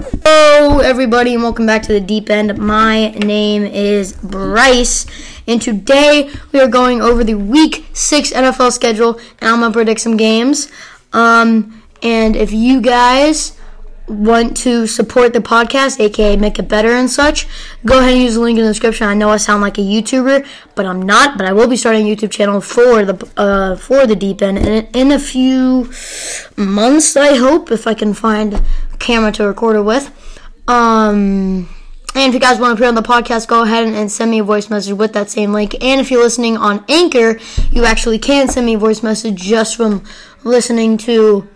Hello, everybody, and welcome back to the deep end. My name is Bryce, and today we are going over the Week Six NFL schedule, and I'm gonna predict some games. Um, and if you guys want to support the podcast, aka make it better and such, go ahead and use the link in the description. I know I sound like a YouTuber, but I'm not. But I will be starting a YouTube channel for the uh, for the deep end in, in a few months. I hope if I can find camera to record it with. Um. And if you guys want to appear on the podcast, go ahead and send me a voice message with that same link. And if you're listening on Anchor, you actually can send me a voice message just from listening to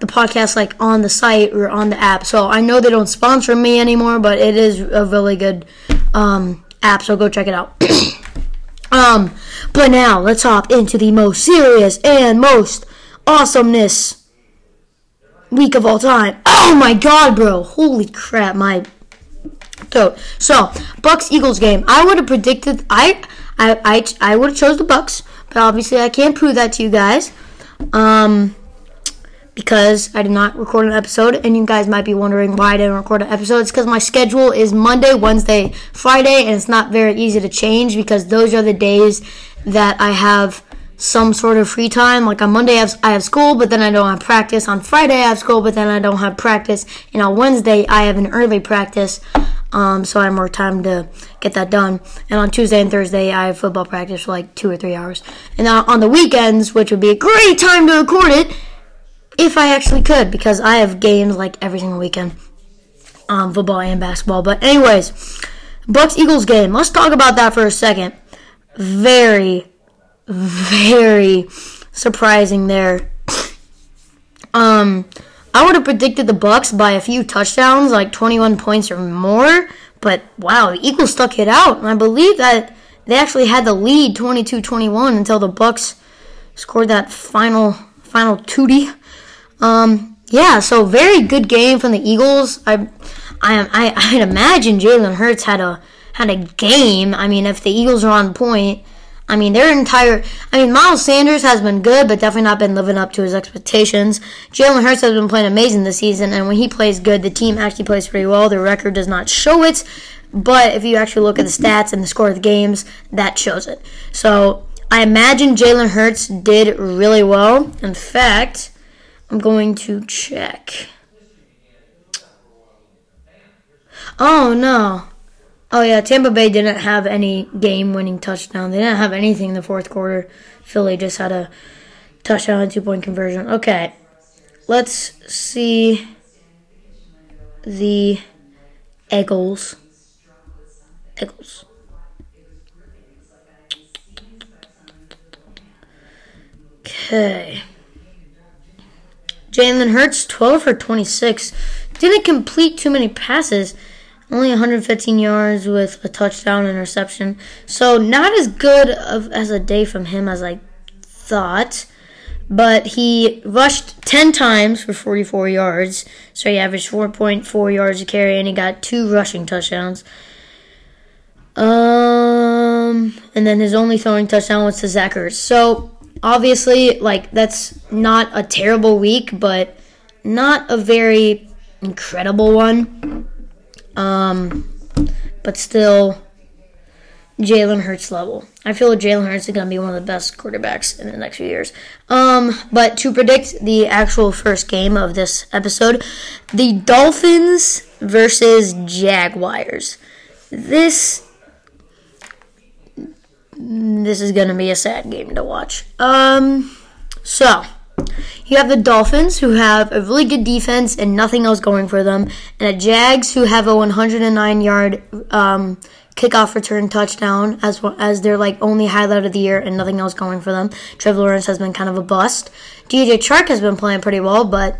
the podcast like on the site or on the app. So I know they don't sponsor me anymore, but it is a really good um, app. So go check it out. um, but now let's hop into the most serious and most awesomeness week of all time. Oh my god, bro! Holy crap, my throat. So Bucks Eagles game. I would have predicted. I I I, I would have chose the Bucks, but obviously I can't prove that to you guys. Um because I did not record an episode, and you guys might be wondering why I didn't record an episode. It's because my schedule is Monday, Wednesday, Friday, and it's not very easy to change because those are the days that I have some sort of free time. Like on Monday, I have, I have school, but then I don't have practice. On Friday, I have school, but then I don't have practice. And on Wednesday, I have an early practice, um, so I have more time to get that done. And on Tuesday and Thursday, I have football practice for like two or three hours. And on the weekends, which would be a great time to record it if I actually could, because I have games like every single weekend, um, football and basketball. But anyways, Bucks Eagles game. Let's talk about that for a second. Very, very surprising there. Um, I would have predicted the Bucks by a few touchdowns, like 21 points or more. But wow, the Eagles stuck it out, and I believe that they actually had the lead 22-21 until the Bucks scored that final final tootie. Um, yeah, so very good game from the Eagles. I, I, I, I'd imagine Jalen Hurts had a had a game. I mean, if the Eagles are on point, I mean, their entire. I mean, Miles Sanders has been good, but definitely not been living up to his expectations. Jalen Hurts has been playing amazing this season, and when he plays good, the team actually plays pretty well. The record does not show it, but if you actually look at the stats and the score of the games, that shows it. So I imagine Jalen Hurts did really well. In fact, I'm going to check. Oh no. Oh yeah, Tampa Bay didn't have any game-winning touchdown. They didn't have anything in the fourth quarter. Philly just had a touchdown and two-point conversion. Okay, let's see the Eagles. Eagles. Okay. Jalen Hurts, 12 for 26. Didn't complete too many passes. Only 115 yards with a touchdown and interception. So not as good of, as a day from him as I thought. But he rushed 10 times for 44 yards. So he averaged 4.4 yards a carry and he got two rushing touchdowns. Um, and then his only throwing touchdown was to Zach Ertz. So obviously, like that's not a terrible week, but not a very incredible one. Um, but still, Jalen Hurts level. I feel Jalen Hurts is going to be one of the best quarterbacks in the next few years. Um, but to predict the actual first game of this episode, the Dolphins versus Jaguars. This this is going to be a sad game to watch. Um, so you have the Dolphins who have a really good defense and nothing else going for them, and the Jags who have a 109 yard um, kickoff return touchdown as as their like only highlight of the year and nothing else going for them. Trevor Lawrence has been kind of a bust. DJ Chark has been playing pretty well, but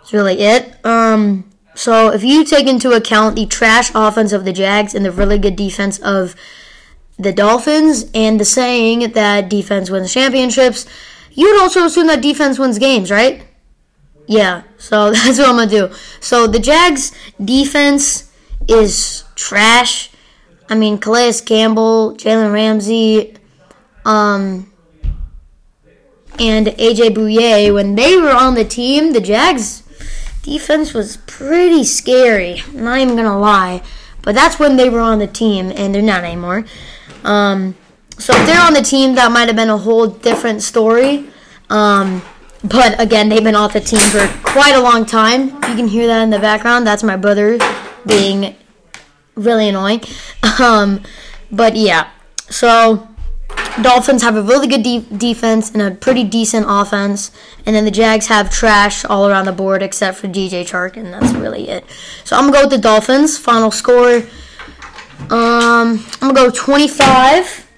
it's really it. Um, so if you take into account the trash offense of the Jags and the really good defense of the Dolphins and the saying that defense wins championships, you would also assume that defense wins games, right? Yeah, so that's what I'm gonna do. So the Jags defense is trash. I mean, Calais Campbell, Jalen Ramsey, um, and AJ Bouye, when they were on the team, the Jags defense was pretty scary. I'm Not even gonna lie, but that's when they were on the team, and they're not anymore. Um, so if they're on the team, that might have been a whole different story. Um, but again, they've been off the team for quite a long time. You can hear that in the background. That's my brother being really annoying. Um, but yeah, so Dolphins have a really good de- defense and a pretty decent offense, and then the Jags have trash all around the board except for DJ Chark, and that's really it. So I'm gonna go with the Dolphins. Final score. Um, I'm gonna go 25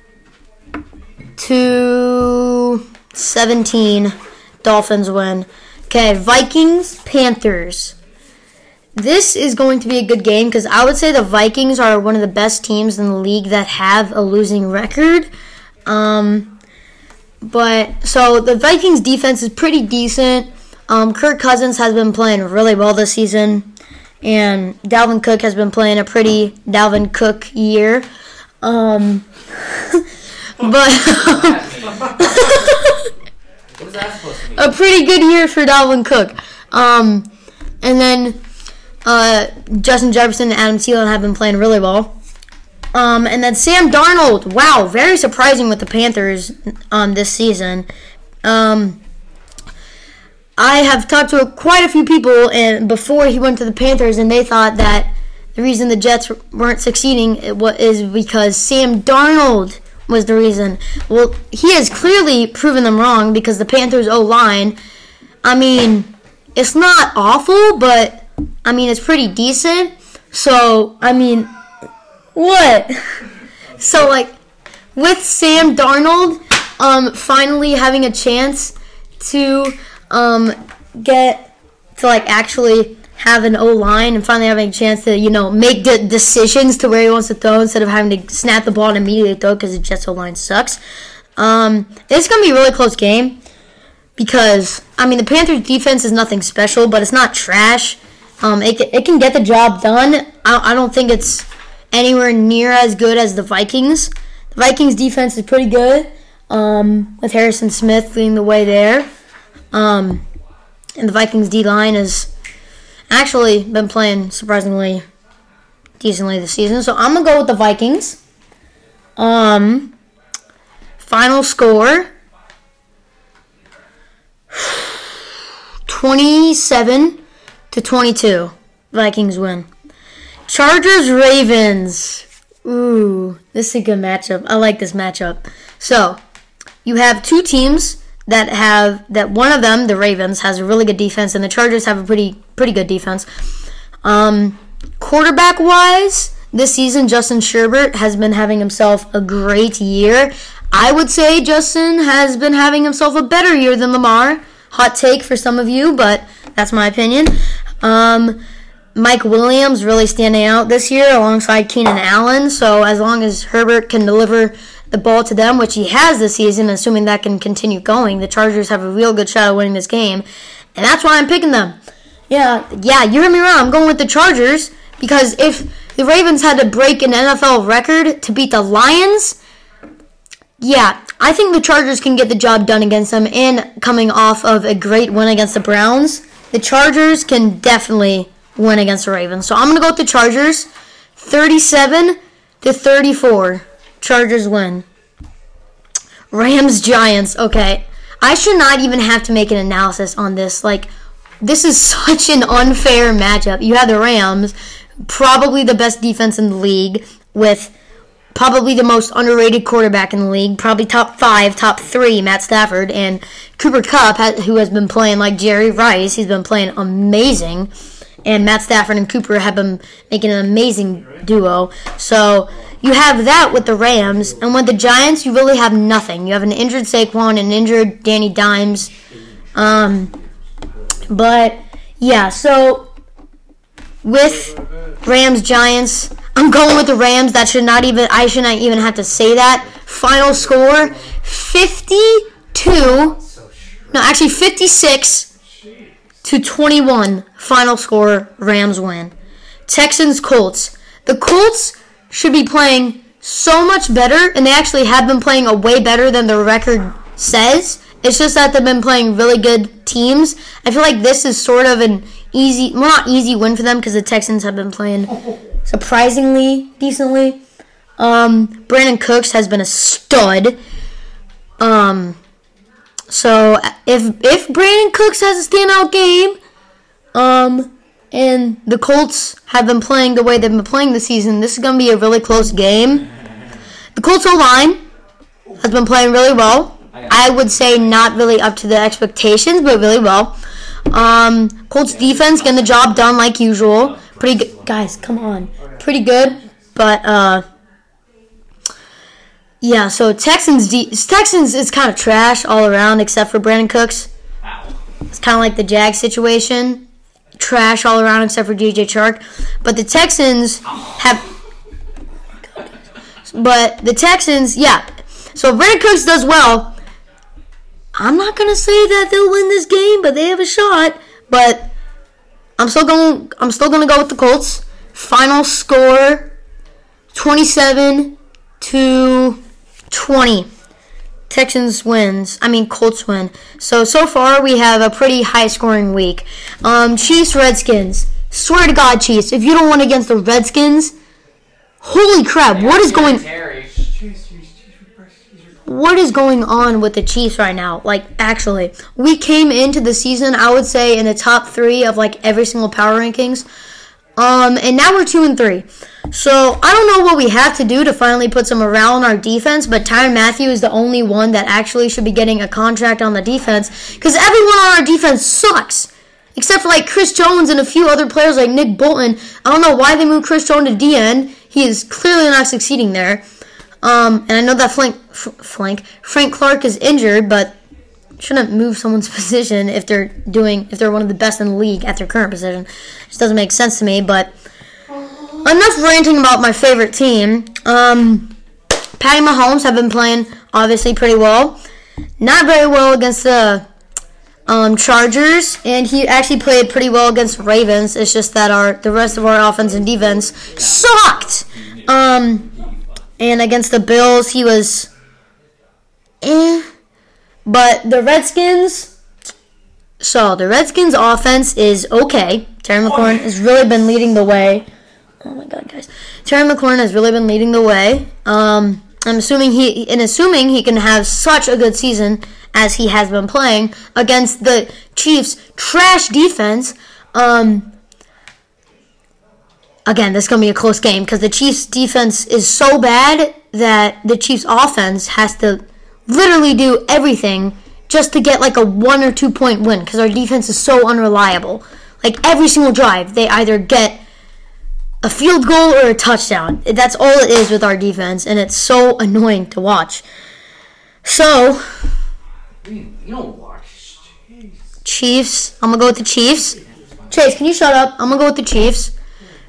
to 17. Dolphins win. Okay, Vikings, Panthers. This is going to be a good game because I would say the Vikings are one of the best teams in the league that have a losing record. Um, but so the Vikings defense is pretty decent. Um, Kirk Cousins has been playing really well this season, and Dalvin Cook has been playing a pretty Dalvin Cook year. Um, but a pretty good year for Dalvin Cook. Um, and then uh, Justin Jefferson and Adam Thielen have been playing really well. Um, and then Sam Darnold, wow, very surprising with the Panthers um, this season. Um, I have talked to quite a few people, and before he went to the Panthers, and they thought that the reason the Jets weren't succeeding is because Sam Darnold was the reason. Well, he has clearly proven them wrong because the Panthers O line, I mean, it's not awful, but I mean, it's pretty decent. So, I mean, what? so, like, with Sam Darnold um, finally having a chance to um, get to, like, actually have an O line and finally having a chance to, you know, make the decisions to where he wants to throw instead of having to snap the ball and immediately throw because the Jets O line sucks. Um, it's going to be a really close game because, I mean, the Panthers defense is nothing special, but it's not trash. Um, it, it can get the job done. I, I don't think it's anywhere near as good as the Vikings. The Vikings defense is pretty good um, with Harrison Smith leading the way there. Um, and the Vikings D line has actually been playing surprisingly decently this season. So I'm gonna go with the Vikings. Um, final score 27 to 22. Vikings win. Chargers Ravens. Ooh, this is a good matchup. I like this matchup. So, you have two teams that have that one of them, the Ravens, has a really good defense, and the Chargers have a pretty pretty good defense. Um, quarterback wise, this season Justin Herbert has been having himself a great year. I would say Justin has been having himself a better year than Lamar. Hot take for some of you, but that's my opinion. Um, Mike Williams really standing out this year alongside Keenan Allen. So as long as Herbert can deliver the ball to them, which he has this season, assuming that can continue going, the Chargers have a real good shot of winning this game. And that's why I'm picking them. Yeah, yeah, you heard me wrong. I'm going with the Chargers because if the Ravens had to break an NFL record to beat the Lions, yeah, I think the Chargers can get the job done against them and coming off of a great win against the Browns the Chargers can definitely win against the Ravens. So I'm going to go with the Chargers. 37 to 34. Chargers win. Rams Giants. Okay. I should not even have to make an analysis on this. Like this is such an unfair matchup. You have the Rams, probably the best defense in the league with probably the most underrated quarterback in the league, probably top five, top three, Matt Stafford, and Cooper Kupp, who has been playing like Jerry Rice. He's been playing amazing, and Matt Stafford and Cooper have been making an amazing duo. So you have that with the Rams, and with the Giants, you really have nothing. You have an injured Saquon, and injured Danny Dimes, um, but yeah. So with Rams Giants. I'm going with the Rams. That should not even I should not even have to say that. Final score 52 No, actually 56 to 21. Final score Rams win. Texans Colts. The Colts should be playing so much better and they actually have been playing a way better than the record says. It's just that they've been playing really good teams. I feel like this is sort of an easy, well, not easy win for them because the Texans have been playing surprisingly decently. Um, Brandin Cooks has been a stud. Um, so if if Brandin Cooks has a standout game, um, and the Colts have been playing the way they've been playing this season, this is going to be a really close game. The Colts O line has been playing really well. I would say not really up to the expectations, but really well. Um, Colts defense getting the job done like usual. Pretty good, guys. Come on, pretty good. But uh, yeah. So Texans, de- Texans is kind of trash all around except for Brandin Cooks. It's kind of like the Jag situation, trash all around except for DJ Chark. But the Texans have. But the Texans, yeah. So if Brandin Cooks does well, I'm not gonna say that they'll win this game, but they have a shot. But I'm still going. I'm still gonna go with the Colts. Final score: 27 to 20. Texans wins. I mean Colts win. So so far we have a pretty high scoring week. Um, Chiefs Redskins. Swear to God, Chiefs, if you don't win against the Redskins, holy crap! What is going? what is going on with the Chiefs right now? Like, actually, we came into the season, I would say, in the top three of like every single power rankings. Um, and now we're two and three. So I don't know what we have to do to finally put some morale in our defense, but Tyrann Mathieu is the only one that actually should be getting a contract on the defense because everyone on our defense sucks. Except for like Chris Jones and a few other players like Nick Bolton. I don't know why they moved Chris Jones to DE. He is clearly not succeeding there. Um, and I know that Frank, Frank, Frank Clark is injured, but shouldn't move someone's position if they're doing if they're one of the best in the league at their current position. It just doesn't make sense to me. But enough ranting about my favorite team. Um, Patty Mahomes have been playing obviously pretty well. Not very well against the um, Chargers, and he actually played pretty well against Ravens. It's just that our the rest of our offense and defense sucked. Um, and against the Bills, he was eh. But the Redskins, so the Redskins offense is okay. Terry McLaurin has really been leading the way. Oh my god, guys. Terry McLaurin has really been leading the way. Um, I'm assuming he, and assuming he can have such a good season as he has been playing against the Chiefs' trash defense. Um, again, this is going to be a close game because the Chiefs' defense is so bad that the Chiefs' offense has to literally do everything just to get like a one or two point win because our defense is so unreliable. Like every single drive, they either get a field goal or a touchdown. That's all it is with our defense, and it's so annoying to watch. So, You don't watch. Chiefs. I'm gonna go with the Chiefs. Chase, can you shut up? I'm gonna go with the Chiefs.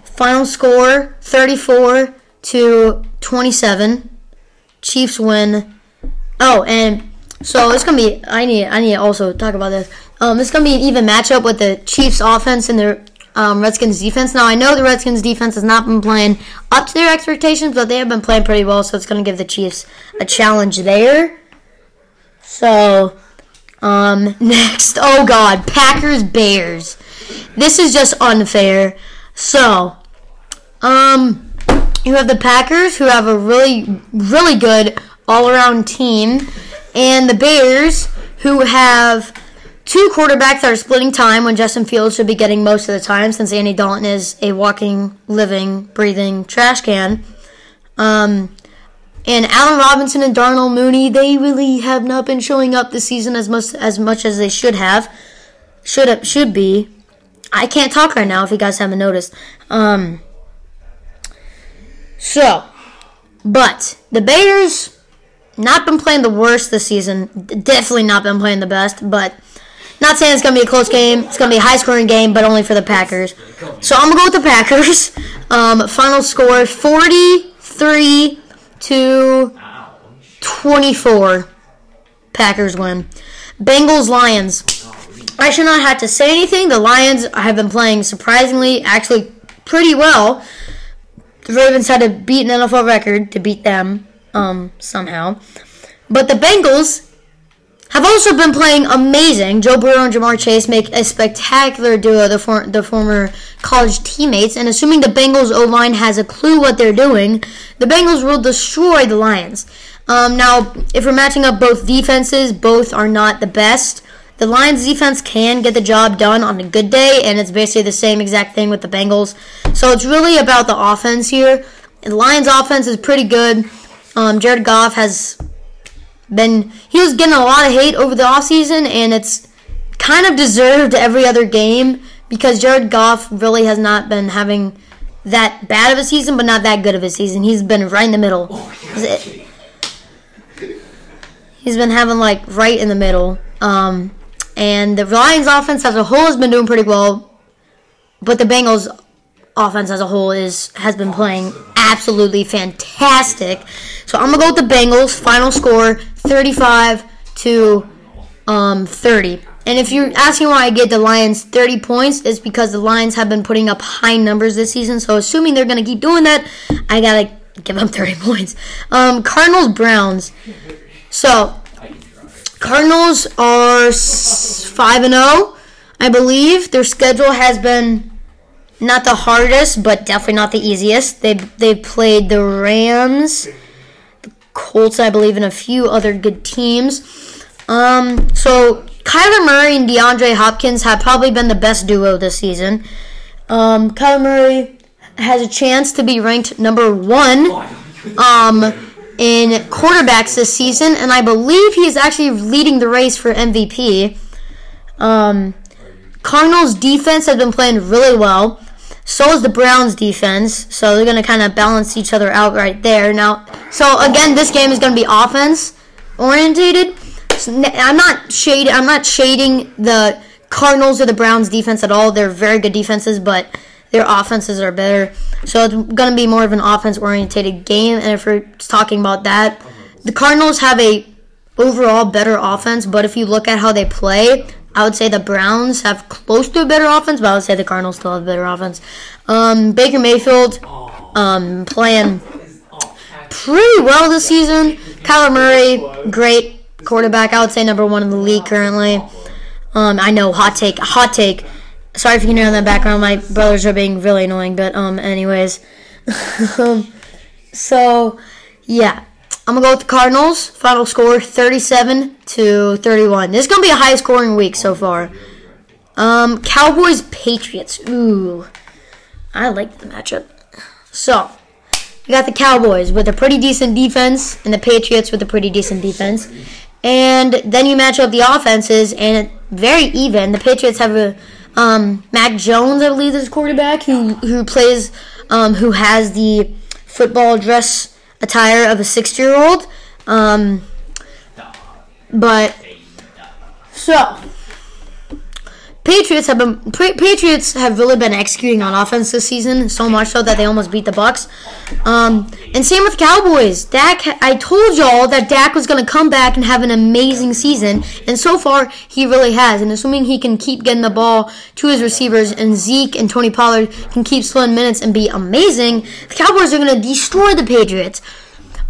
Final score 34 to 27. Chiefs win. Oh, and so it's gonna be. I need. I need to also talk about this. Um, it's gonna be an even matchup with the Chiefs offense and the um, Redskins defense. Now I know the Redskins defense has not been playing up to their expectations, but they have been playing pretty well. So it's gonna give the Chiefs a challenge there. So, um, next, oh God, Packers Bears. This is just unfair. So, um, you have the Packers who have a really, really good all around team, and the Bears who have two quarterbacks that are splitting time when Justin Fields should be getting most of the time since Andy Dalton is a walking, living, breathing trash can. Um, and Allen Robinson and Darnell Mooney, they really have not been showing up this season as much as much as they should have. Should should be. I can't talk right now if you guys haven't noticed. Um, so, but the Bears not been playing the worst this season. Definitely not been playing the best, but not saying it's gonna be a close game. It's gonna be a high scoring game, but only for the Packers. So I'm gonna go with the Packers. Um, final score 43 to 24. Packers win. Bengals Lions. I should not have to say anything. The Lions have been playing surprisingly, actually pretty well. The Ravens had to beat an NFL record to beat them um, somehow. But the Bengals have also been playing amazing. Joe Burrow and Ja'Marr Chase make a spectacular duo, the, for, the former college teammates. And assuming the Bengals O line has a clue what they're doing, the Bengals will destroy the Lions. Um, now, if we're matching up both defenses, both are not the best. The Lions defense can get the job done on a good day, and it's basically the same exact thing with the Bengals. So it's really about the offense here. The Lions offense is pretty good. Um, Jared Goff has been he was getting a lot of hate over the offseason and it's kind of deserved every other game because Jared Goff really has not been having that bad of a season but not that good of a season. He's been right in the middle. He's been having like right in the middle. Um, and the Lions offense as a whole has been doing pretty well, but the Bengals offense as a whole is has been playing absolutely fantastic. So I'm gonna go with the Bengals. Final score 35 to um, 30. And if you're asking why I get the Lions 30 points, it's because the Lions have been putting up high numbers this season. So assuming they're gonna keep doing that, I gotta give them 30 points. Um, Cardinals Browns. So Cardinals are five and zero, oh, I believe. Their schedule has been not the hardest, but definitely not the easiest. They they played the Rams, Colts, I believe, and a few other good teams. Um, so Kyler Murray and DeAndre Hopkins have probably been the best duo this season. Um, Kyler Murray has a chance to be ranked number one um, in quarterbacks this season, and I believe he is actually leading the race for MVP. Um, Cardinals defense has been playing really well. So is the Browns defense. So they're going to kind of balance each other out right there. Now, so again, this game is going to be offense orientated. I'm not shading. I'm not shading the Cardinals or the Browns defense at all. They're very good defenses, but their offenses are better. So it's going to be more of an offense orientated game. And if we're talking about that, the Cardinals have a overall better offense, but if you look at how they play, I would say the Browns have close to a better offense, but I would say the Cardinals still have a better offense. Um, Baker Mayfield um, playing pretty well this season. Kyler Murray, great quarterback. I would say number one in the league currently. Um, I know, hot take, hot take. Sorry if you can hear in the background. My brothers are being really annoying, but um, anyways. um, so, yeah. I'm gonna go with the Cardinals. Final score 37 to 31. This is gonna be a high scoring week so far. Um, Cowboys Patriots. Ooh, I like the matchup. So, we got the Cowboys with a pretty decent defense, and the Patriots with a pretty decent defense. And then you match up the offenses, and very even. The Patriots have a um, Mac Jones, I believe, is quarterback who who plays, um, who has the football dress attire of a six year old. Um, but so Patriots have been Patriots have really been executing on offense this season so much so that they almost beat the Bucks. Um, and same with Cowboys. Dak, I told y'all that Dak was going to come back and have an amazing season, and so far he really has. And assuming he can keep getting the ball to his receivers, and Zeke and Tony Pollard can keep splitting minutes and be amazing, the Cowboys are going to destroy the Patriots.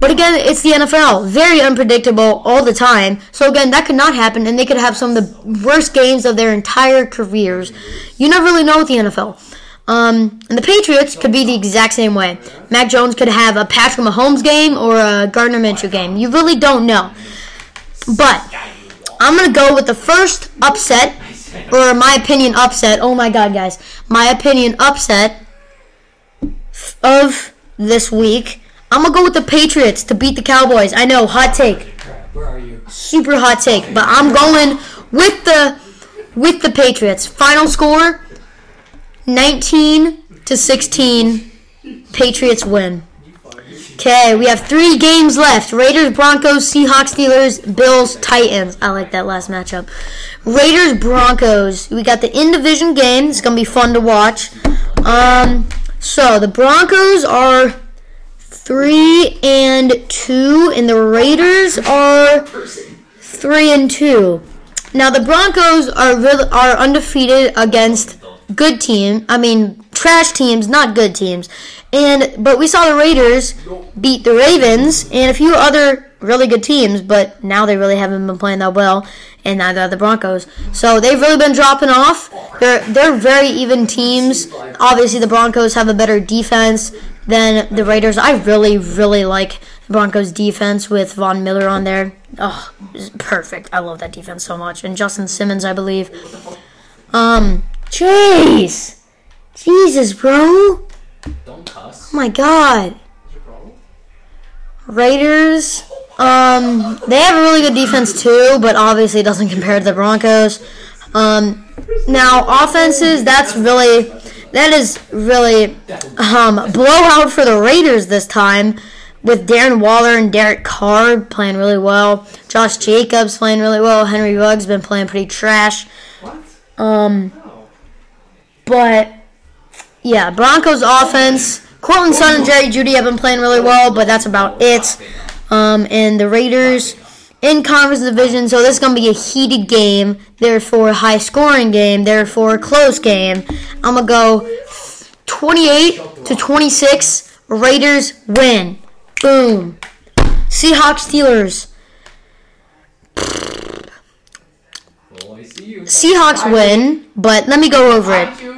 But again, it's the NFL. Very unpredictable all the time. So again, that could not happen, and they could have some of the worst games of their entire careers. You never really know with the NFL. Um, and the Patriots could be the exact same way. Mac Jones could have a Patrick Mahomes game or a Gardner Minshew game. You really don't know. But I'm gonna go with the first upset, or my opinion upset. Oh my God, guys, my opinion upset of this week I'm gonna go with the Patriots to beat the Cowboys. I know, hot take. Where are you? Super hot take, but I'm going with the with the Patriots. Final score: 19 to 16. Patriots win. Okay, we have three games left: Raiders, Broncos, Seahawks, Steelers, Bills, Titans. I like that last matchup. Raiders, Broncos. We got the in division game. It's gonna be fun to watch. Um, so the Broncos are three and two, and the Raiders are three and two. Now the Broncos are really are undefeated against good team. I mean trash teams, not good teams. And but we saw the Raiders beat the Ravens and a few other really good teams, but now they really haven't been playing that well, and neither have the Broncos. So they've really been dropping off. They're they're very even teams. Obviously, the Broncos have a better defense than the Raiders. I really really like the Broncos defense with Von Miller on there. Oh, perfect. I love that defense so much. And Justin Simmons, I believe. Um, jeez, Jesus, bro. Don't cuss. Oh my God. What's your problem? Raiders. Um, they have a really good defense too, but obviously it doesn't compare to the Broncos. Um, now offenses, that's really that is really um blowout for the Raiders this time with Darren Waller and Derek Carr playing really well. Josh Jacobs playing really well. Henry Ruggs been playing pretty trash. What? Um. But yeah, Broncos offense. Courtland Sutton and Jerry Jeudy have been playing really well, but that's about it. Um, and the Raiders in conference division, so this is gonna be a heated game, therefore a high scoring game, therefore a close game. I'm gonna go 28 to 26. Raiders win. Boom. Seahawks Steelers. Well, I see you. Seahawks win, but let me go over it.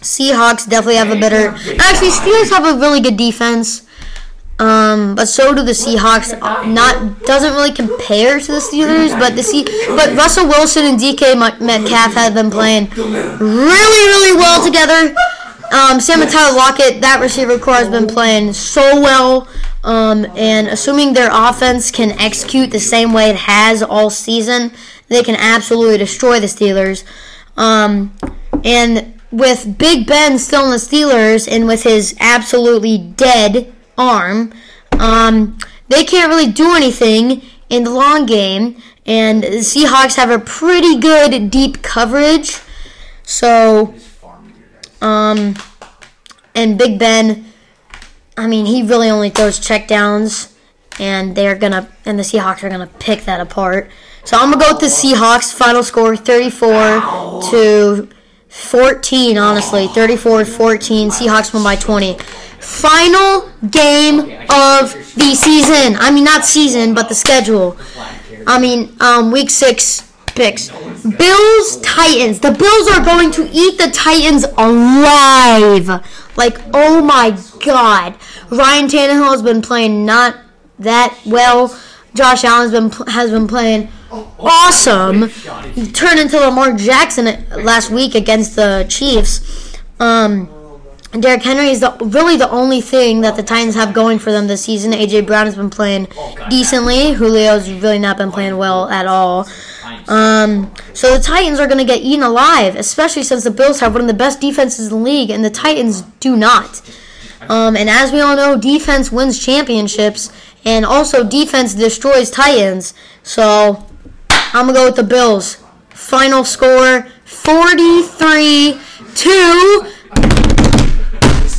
Seahawks definitely have a better. Actually, Steelers have a really good defense. Um, but so do the Seahawks. Not doesn't really compare to the Steelers, but the C, but Russell Wilson and DK Met- Metcalf have been playing really, really well together. Um, Sam and Tyler Lockett, that receiver corps has been playing so well. Um, and assuming their offense can execute the same way it has all season, they can absolutely destroy the Steelers. Um, and with Big Ben still in the Steelers and with his absolutely dead arm, um, they can't really do anything in the long game. And the Seahawks have a pretty good deep coverage. So, um, and Big Ben, I mean, he really only throws checkdowns, and they're gonna, and the Seahawks are gonna pick that apart. So I'm gonna go with the Seahawks. Final score 34 to 14, honestly. 34 14. Seahawks won by 20. Final game of the season. I mean, not season, but the schedule. I mean, um, week six picks. Bills, Titans. The Bills are going to eat the Titans alive. Like, oh my god. Ryan Tannehill has been playing not that well. Josh Allen's been has been playing awesome. He turned into Lamar Jackson last week against the Chiefs. Um, Derrick Henry is the, really the only thing that the Titans have going for them this season. AJ Brown has been playing decently. Julio's really not been playing well at all. Um, so the Titans are going to get eaten alive, especially since the Bills have one of the best defenses in the league, and the Titans do not. Um, and as we all know, defense wins championships, and also defense destroys Titans. So I'm gonna go with the Bills. Final score: 43 to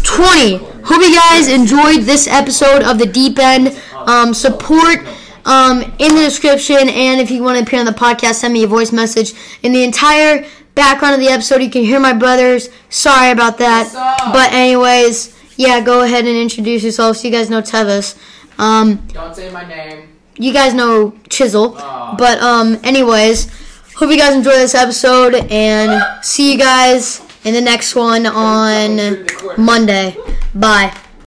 20. Hope you guys enjoyed this episode of the Deep End. Um, support um, in the description, and if you want to appear on the podcast, send me a voice message. In the entire background of the episode, you can hear my brothers. Sorry about that. But anyways, yeah, go ahead and introduce yourself so You guys know Tevis. Um, Don't say my name. You guys know Chisel. But um, anyways, hope you guys enjoy this episode, and see you guys in the next one on Monday. Bye.